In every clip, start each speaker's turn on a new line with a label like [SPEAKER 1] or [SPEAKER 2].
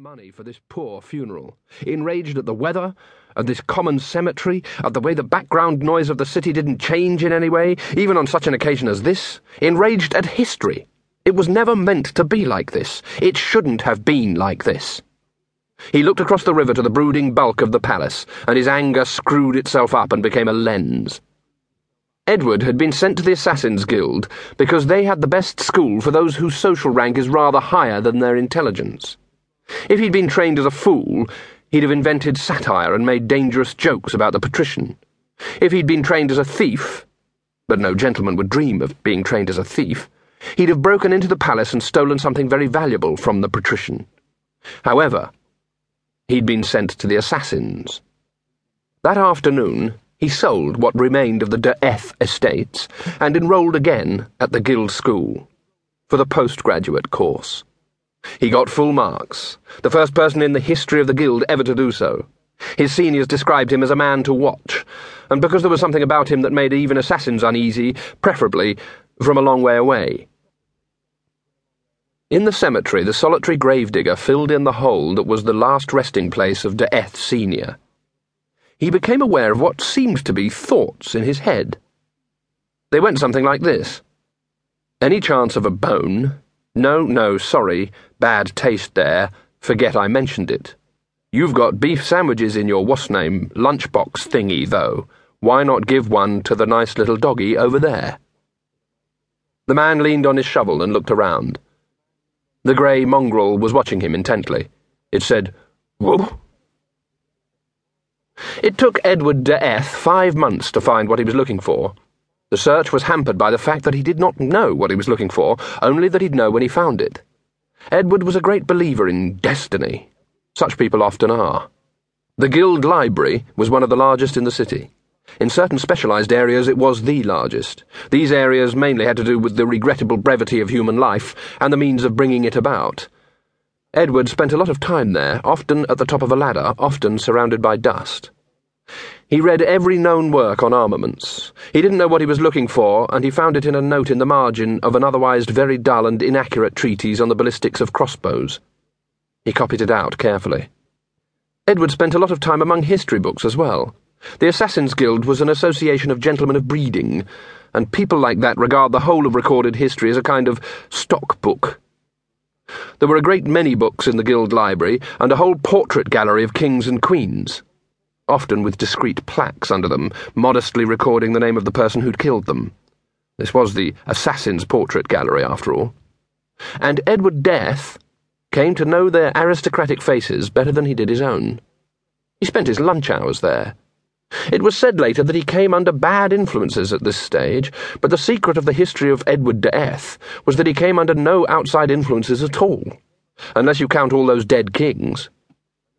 [SPEAKER 1] money for this poor funeral, enraged at the weather, at this common cemetery, at the way the background noise of the city didn't change in any way, even on such an occasion as this, enraged at history. It was never meant to be like this. It shouldn't have been like this. He looked across the river to the brooding bulk of the palace, and his anger screwed itself up and became a lens. Edward had been sent to the Assassins' Guild because they had the best school for those whose social rank is rather higher than their intelligence. If he'd been trained as a fool, he'd have invented satire and made dangerous jokes about the patrician. If he'd been trained as a thief, but no gentleman would dream of being trained as a thief, he'd have broken into the palace and stolen something very valuable from the patrician. However, he'd been sent to the assassins. That afternoon, he sold what remained of the d'Eath estates and enrolled again at the Guild School for the postgraduate course. He got full marks, the first person in the history of the Guild ever to do so. His seniors described him as a man to watch, and because there was something about him that made even assassins uneasy, preferably from a long way away. In the cemetery, the solitary gravedigger filled in the hole that was the last resting place of De Senior he became aware of what seemed to be thoughts in his head. They went something like this Any chance of a bone? No, no, sorry, bad taste there, forget I mentioned it. You've got beef sandwiches in your what's name lunchbox thingy, though. Why not give one to the nice little doggy over there? The man leaned on his shovel and looked around. The grey mongrel was watching him intently. It said, Whoop it took Edward d'Eath five months to find what he was looking for. The search was hampered by the fact that he did not know what he was looking for, only that he'd know when he found it. Edward was a great believer in destiny. Such people often are. The Guild Library was one of the largest in the city. In certain specialized areas, it was the largest. These areas mainly had to do with the regrettable brevity of human life and the means of bringing it about. Edward spent a lot of time there, often at the top of a ladder, often surrounded by dust. He read every known work on armaments. He didn't know what he was looking for, and he found it in a note in the margin of an otherwise very dull and inaccurate treatise on the ballistics of crossbows. He copied it out carefully. Edward spent a lot of time among history books as well. The Assassin's Guild was an association of gentlemen of breeding, and people like that regard the whole of recorded history as a kind of stock book. There were a great many books in the Guild library, and a whole portrait gallery of kings and queens, often with discreet plaques under them, modestly recording the name of the person who'd killed them. This was the Assassin's Portrait Gallery, after all. And Edward d'Eath came to know their aristocratic faces better than he did his own. He spent his lunch hours there. It was said later that he came under bad influences at this stage, but the secret of the history of Edward d'Eath was that he came under no outside influences at all, unless you count all those dead kings.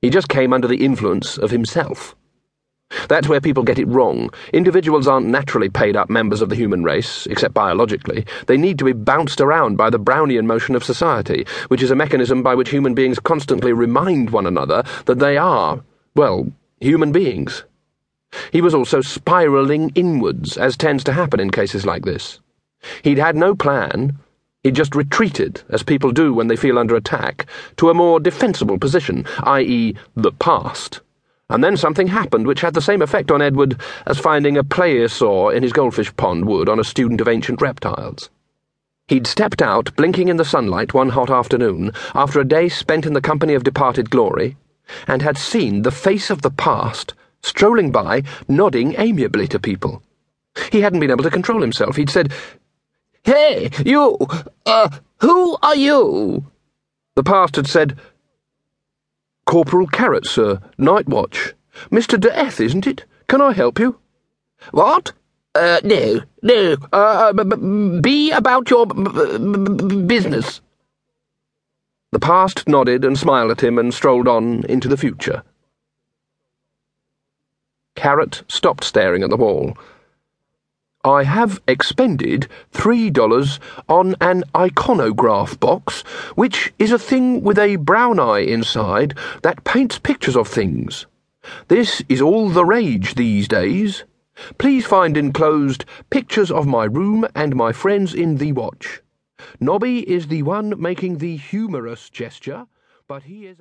[SPEAKER 1] He just came under the influence of himself. That's where people get it wrong. Individuals aren't naturally paid up members of the human race, except biologically. They need to be bounced around by the Brownian motion of society, which is a mechanism by which human beings constantly remind one another that they are, well, human beings. He was also spiralling inwards, as tends to happen in cases like this. He'd had no plan. He'd just retreated, as people do when they feel under attack, to a more defensible position, i.e., the past. And then something happened which had the same effect on Edward as finding a plesiosaur in his goldfish pond would on a student of ancient reptiles. He'd stepped out, blinking in the sunlight one hot afternoon, after a day spent in the company of departed glory, and had seen the face of the past strolling by, nodding amiably to people. He hadn't been able to control himself. He'd said, Hey, you! Uh, who are you? The past had said, Corporal Carrot, sir, Night Watch. Mr. d'Eath, isn't it? Can I help you?
[SPEAKER 2] What? Uh, no, no. Uh, b- b- be about your b- business.
[SPEAKER 1] The past nodded and smiled at him and strolled on into the future. Carrot stopped staring at the wall. I have expended three dollars on an iconograph box, which is a thing with a brown eye inside that paints pictures of things. This is all the rage these days. Please find enclosed pictures of my room and my friends in the watch. Nobby is the one making the humorous gesture, but he is a